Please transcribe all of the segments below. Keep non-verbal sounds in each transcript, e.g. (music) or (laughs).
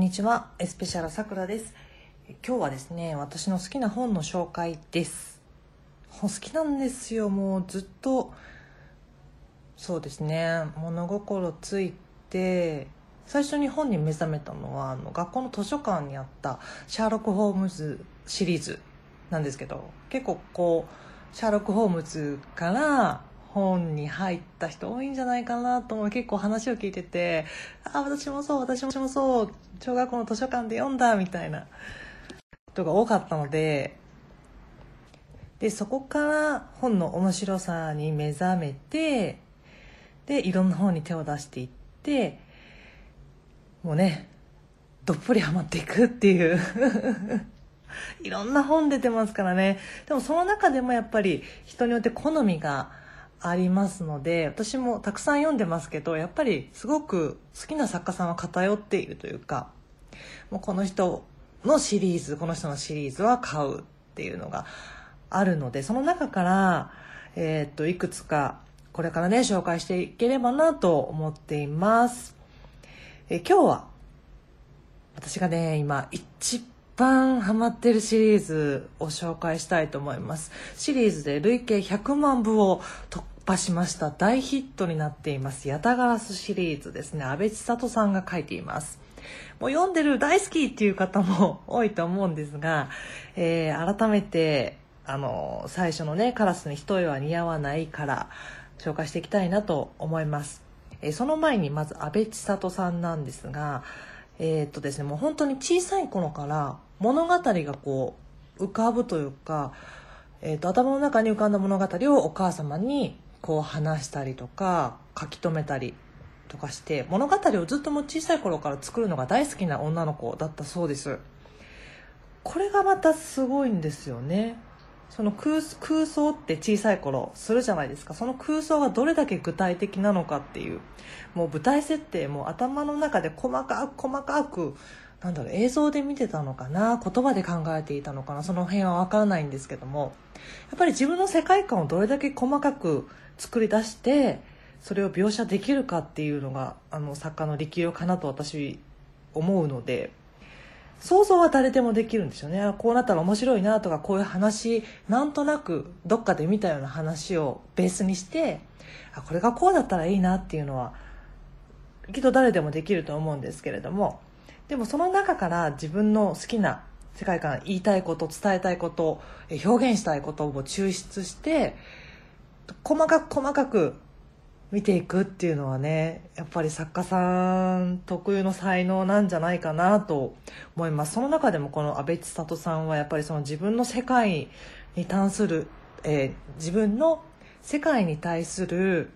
んにちはエスペシャルさくらです。今日はですね私の好きな本の紹介です。本好きなんですよもうずっと。そうですね物心ついて。最初に本に目覚めたのはあの学校の図書館にあったシャーロック・ホームズシリーズなんですけど結構こうシャーロック・ホームズから本に入った人多いんじゃないかなと思う。結構話を聞いててあ私もそう私もそう小学校の図書館で読んだみたいな。人が多かったので。でそこから本の面白さに目覚めてでいろんな本に手を出していってもうねどっぷりハマっていくっていう。いろんな本出てますからね。でもその中でもやっぱり人によって好みがありますので私もたくさん読んでますけどやっぱりすごく好きな作家さんは偏っているというかもうこの人のシリーズこの人のシリーズは買うっていうのがあるのでその中から、えー、っといくつかこれからね紹介していければなと思っています、え、今日は私がね今一番ハマってるシリーズを紹介したいと思います。シリーズで累計100万部を突破しました大ヒットになっています。ヤタガラスシリーズですね。安倍千里さんが書いています。もう読んでる大好きっていう方も多いと思うんですが、えー、改めてあの最初のね「カラスに一重は似合わない」から紹介していきたいなと思います、えー、その前にまず安倍千里さんなんですがえー、っとですねもう本当に小さい頃から物語がこう浮かぶというか、えーと頭の中に浮かんだ物語をお母様にこう話したりとか書き留めたりとかして物語をずっとも小さい頃から作るのが大好きな女の子だったそうです。これがまたすごいんですよね。その空想って小さい頃するじゃないですか。その空想がどれだけ具体的なのかっていうもう舞台設定も頭の中で細かく細かくなんだろう映像で見てたのかな言葉で考えていたのかなその辺は分からないんですけどもやっぱり自分の世界観をどれだけ細かく作り出してそれを描写できるかっていうのがあの作家の力量かなと私思うので想像は誰でもできるんですよね。こうなったら面白いなとかこういう話なんとなくどっかで見たような話をベースにしてあこれがこうだったらいいなっていうのはきっと誰でもできると思うんですけれどもでもその中から自分の好きな世界観言いたいこと伝えたいこと表現したいことを抽出して細かく細かく見ていくっていうのはねやっぱり作家さん特有の才能なんじゃないかなと思います。その中でもこの阿部千里さんはやっぱりその自分の世界に関する、えー、自分の世界に対する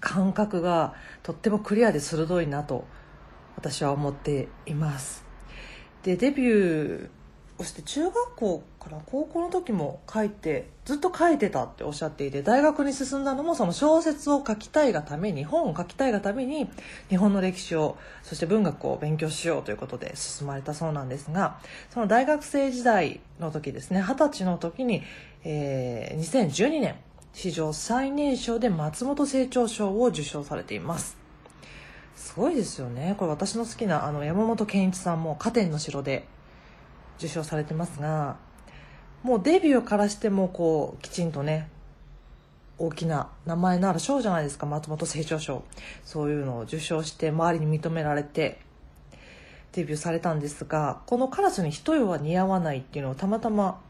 感覚がとってもクリアで鋭いなと私は思っています。でデビューそして中学校から高校の時も書いてずっと書いてたっておっしゃっていて大学に進んだのもその小説を書きたいがために本を書きたいがために日本の歴史をそして文学を勉強しようということで進まれたそうなんですがその大学生時代の時ですね二十歳の時に、えー、2012年史上最年少で松本清張賞を受賞されています。すごいですよね。これ私の好きなあの山本健一さんも「加点の城」で受賞されてますがもうデビューからしてもこうきちんとね大きな名前のある賞じゃないですか。松本清張賞。そういうのを受賞して周りに認められてデビューされたんですがこの「カラスに一重は似合わない」っていうのをたまたま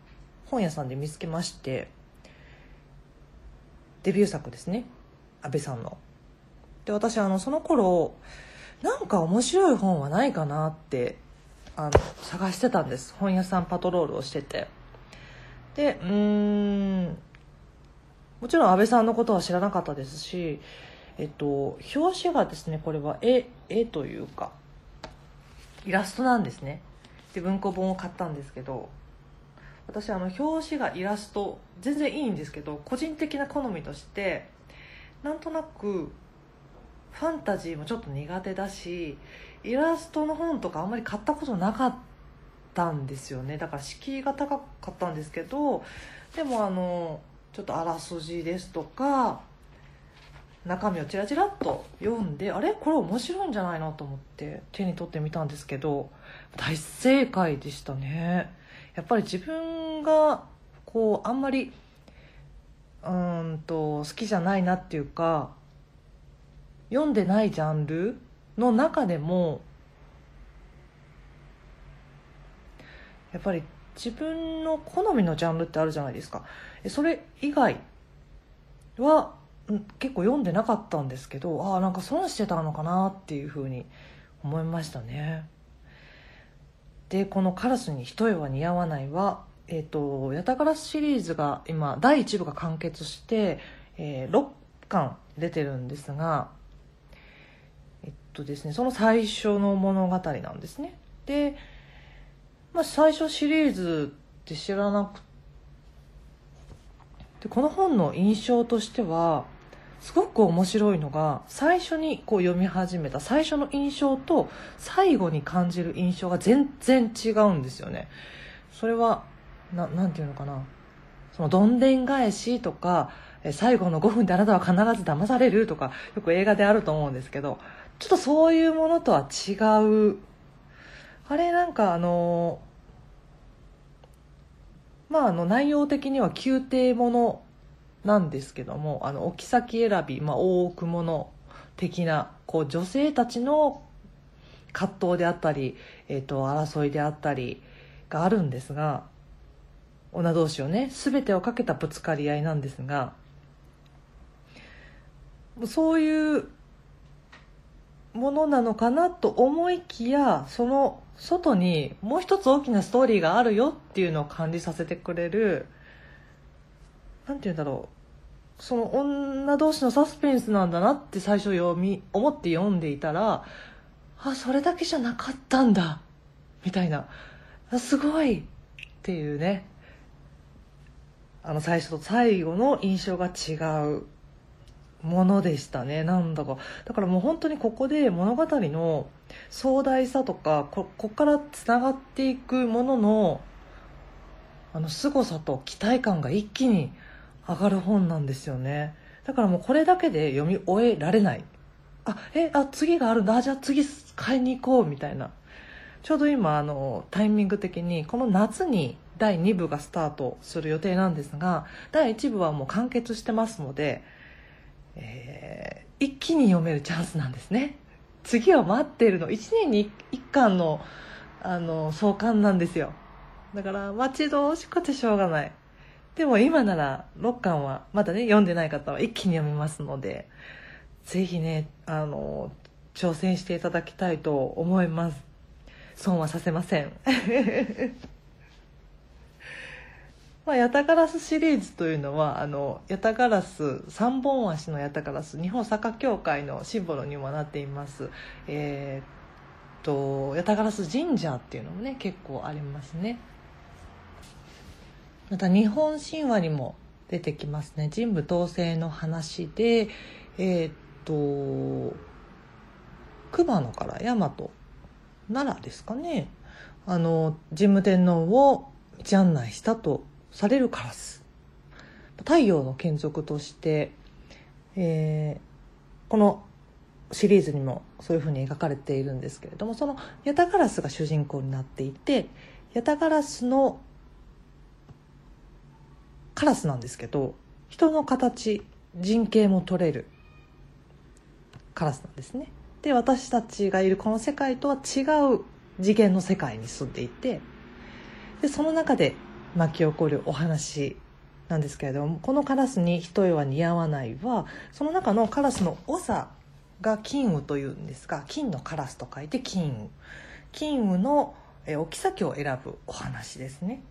本屋さんで見つけましてデビュー作ですね。安倍さんの。で私あのその頃なんか面白い本はないかなってあの探してたんです。本屋さんパトロールをしてて。でうんもちろん安倍さんのことは知らなかったですしえっと表紙がですねこれは絵絵というかイラストなんですね。で文庫本を買ったんですけど私あの表紙がイラスト全然いいんですけど個人的な好みとしてなんとなくファンタジーもちょっと苦手だしイラストの本とかあんまり買ったことなかったんですよね。だから敷居が高かったんですけどでもあのちょっとあらすじですとか中身をちらちらっと読んであれ？これ面白いんじゃないのと思って手に取ってみたんですけど大正解でしたね。やっぱり自分がこうあんまりうんと好きじゃないなっていうか読んでないジャンルの中でもやっぱり自分の好みのジャンルってあるじゃないですか。それ以外は結構読んでなかったんですけどああなんか損してたのかなっていうふうに思いましたね。でこの「カラスに一重は似合わないは」えーと、ヤタガラスシリーズが今第1部が完結して、えー、6巻出てるんですがとですねその最初の物語なんですね。でまあ、最初シリーズって知らなくて。この本の印象としてはすごく面白いのが最初にこう読み始めた最初の印象と最後に感じる印象が全然違うんですよね。それはななんていうのかな。そのどんでん返しとか最後の5分であなたは必ず騙されるとかよく映画であると思うんですけど。ちょっとそういうものとは違う。あれなんかあのまああの内容的には宮廷ものなんですけどもあの置き先選び、まあ、大奥物的なこう女性たちの葛藤であったり、えーと、争いであったりがあるんですが女同士をね全てをかけたぶつかり合いなんですがそういうものなのかなと思いきやその外にもう一つ大きなストーリーがあるよっていうのを感じさせてくれる何て言うんだろうその女同士のサスペンスなんだなって最初読み思って読んでいたらあそれだけじゃなかったんだみたいな。すごいっていうね。あの最初と最後の印象が違う。ものでしたね。なんだか。だからもう本当にここで物語の壮大さとかここからつながっていくもののあの凄さと期待感が一気に上がる本なんですよね。だからもうこれだけで読み終えられない。あえあ次があるんだ。じゃあ次買いに行こうみたいな。ちょうど今あのタイミング的にこの夏に第2部がスタートする予定なんですが第1部はもう完結してますのでえー、一気に読めるチャンスなんですね。次を待っているの。1年に1巻のあの創刊なんですよ。だから待ち遠しくてしょうがない。でも今なら6巻はまだね読んでない方は一気に読めますのでぜひねあの挑戦していただきたいと思います。損はさせません。(laughs) まあ、ヤタガラスシリーズというのはあのヤタガラス三本足のヤタガラス日本サッカー協会のシンボルにもなっています。えー、っとヤタガラス神社っていうのもね結構ありますね。また日本神話にも出てきますね。神武統制の話でえー、っと熊野から大和奈良ですかね。あの神武天皇を道案内したとされるカラス。太陽の眷属として、えー、このシリーズにもそういうふうに描かれているんですけれどもそのヤタガラスが主人公になっていてヤタガラスのカラスなんですけど人の形人形も取れるカラスなんですね。で私たちがいるこの世界とは違う次元の世界に住んでいてでその中で巻き起こるお話なんですけれどもこのカラスに一重は似合わないはその中のカラスの長が金羽というんですが金のカラスと書いて金。羽金羽の置き先を選ぶお話ですね。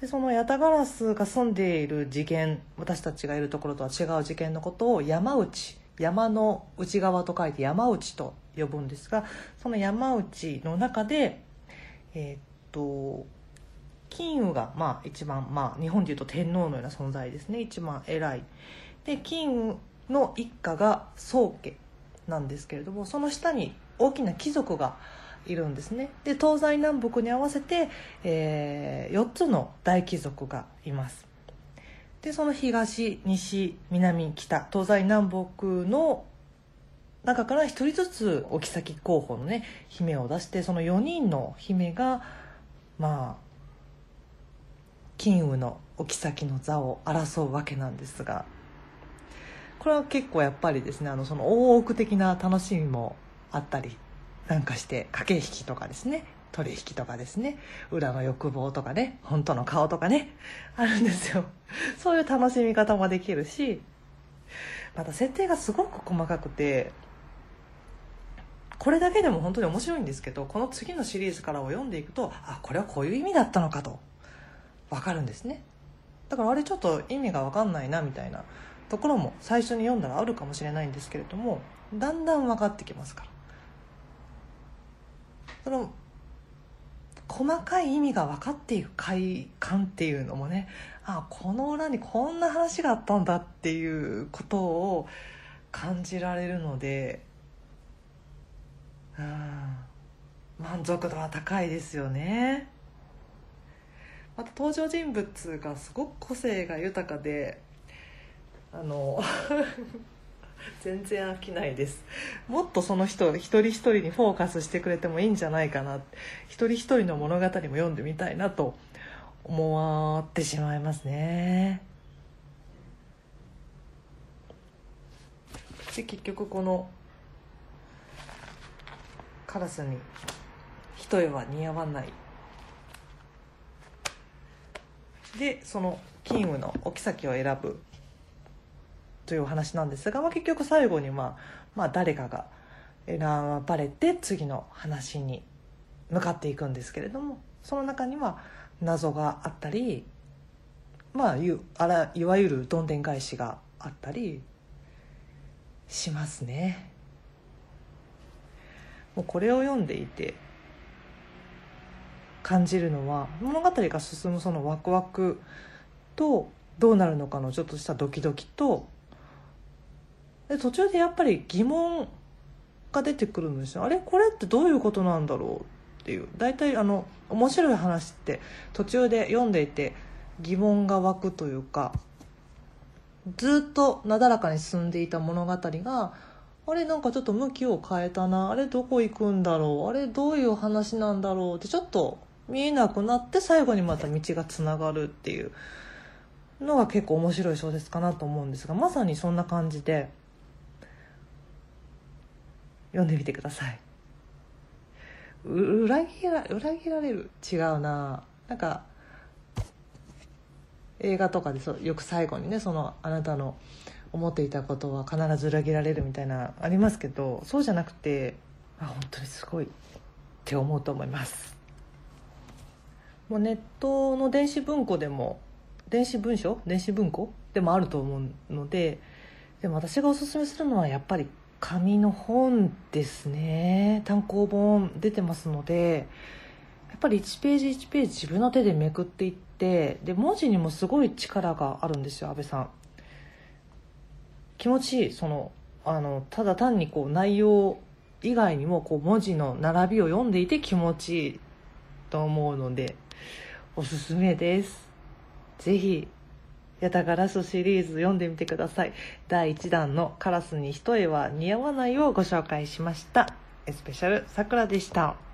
でそのヤタガラスが住んでいる次元私たちがいるところとは違う次元のことを山内山の内側と書いて山内と呼ぶんですがその山内の中でえー、っと金羽がまあ一番、まあ、日本でいうと天皇のような存在ですね。一番偉い。で金の一家が宗家なんですけれどもその下に大きな貴族がいるんですね。で東西南北に合わせて、えー、4つの大貴族がいます。でその東西南北東西南北の中から1人ずつお妃候補のね姫を出してその4人の姫がまあ金羽のお妃の座を争うわけなんですがこれは結構やっぱりですねあのその大奥的な楽しみもあったりなんかして駆け引きとかですね取引とかですね裏の欲望とかね本当の顔とかねあるんですよ。そういう楽しみ方もできるしまた設定がすごく細かくてこれだけでも本当に面白いんですけどこの次のシリーズからを読んでいくとあこれはこういう意味だったのかと。分かるんですね。だからあれちょっと意味が分かんないなみたいなところも最初に読んだらあるかもしれないんですけれどもだんだん分かってきますから。その細かい意味が分かっていく快感っていうのもねあこの裏にこんな話があったんだっていうことを感じられるのでうん満足度は高いですよね。また登場人物がすごく個性が豊かであの (laughs) 全然飽きないです。もっとその人一人一人にフォーカスしてくれてもいいんじゃないかな。一人一人の物語も読んでみたいなと思ってしまいますね。で結局このカラスに一重は似合わない。でその金羽のお妃を選ぶというお話なんですが、まあ、結局最後に、まあ、まあ誰かが選ばれて次の話に向かっていくんですけれどもその中には謎があったり、まあ、いあらいわゆるどんでん返しがあったりしますね。もうこれを読んでいて感じるのは物語が進むそのワクワクとどうなるのかのちょっとしたドキドキとで途中でやっぱり疑問が出てくるんですよ。あれ？これってどういうことなんだろうっていう。大体あの面白い話って途中で読んでいて疑問が湧くというかずっとなだらかに進んでいた物語があれ？なんかちょっと向きを変えたな。あれ？どこ行くんだろう？あれ？どういう話なんだろう？ってちょっと見えなくなって最後にまた道がつながるっていうのが結構面白い小説かなと思うんですがまさにそんな感じで読んでみてください。裏切ら裏切られる？違うな。なんか映画とかでそうよく最後にねそのあなたの思っていたことは必ず裏切られるみたいなありますけどそうじゃなくてあ本当にすごいって思うと思います。もうネットの電子文庫でも電子文書？電子文庫でもあると思うのででも私がおすすめするのはやっぱり紙の本ですね。単行本出てますのでやっぱり1ページ1ページ自分の手でめくっていってで文字にもすごい力があるんですよ安部さん。気持ちいい。そのあのただ単にこう内容以外にもこう文字の並びを読んでいて気持ちいいと思うので。おすすめです。ぜひヤタガラスシリーズ読んでみてください。第1弾のカラスに一重は似合わないをご紹介しました。スペシャルさくらでした。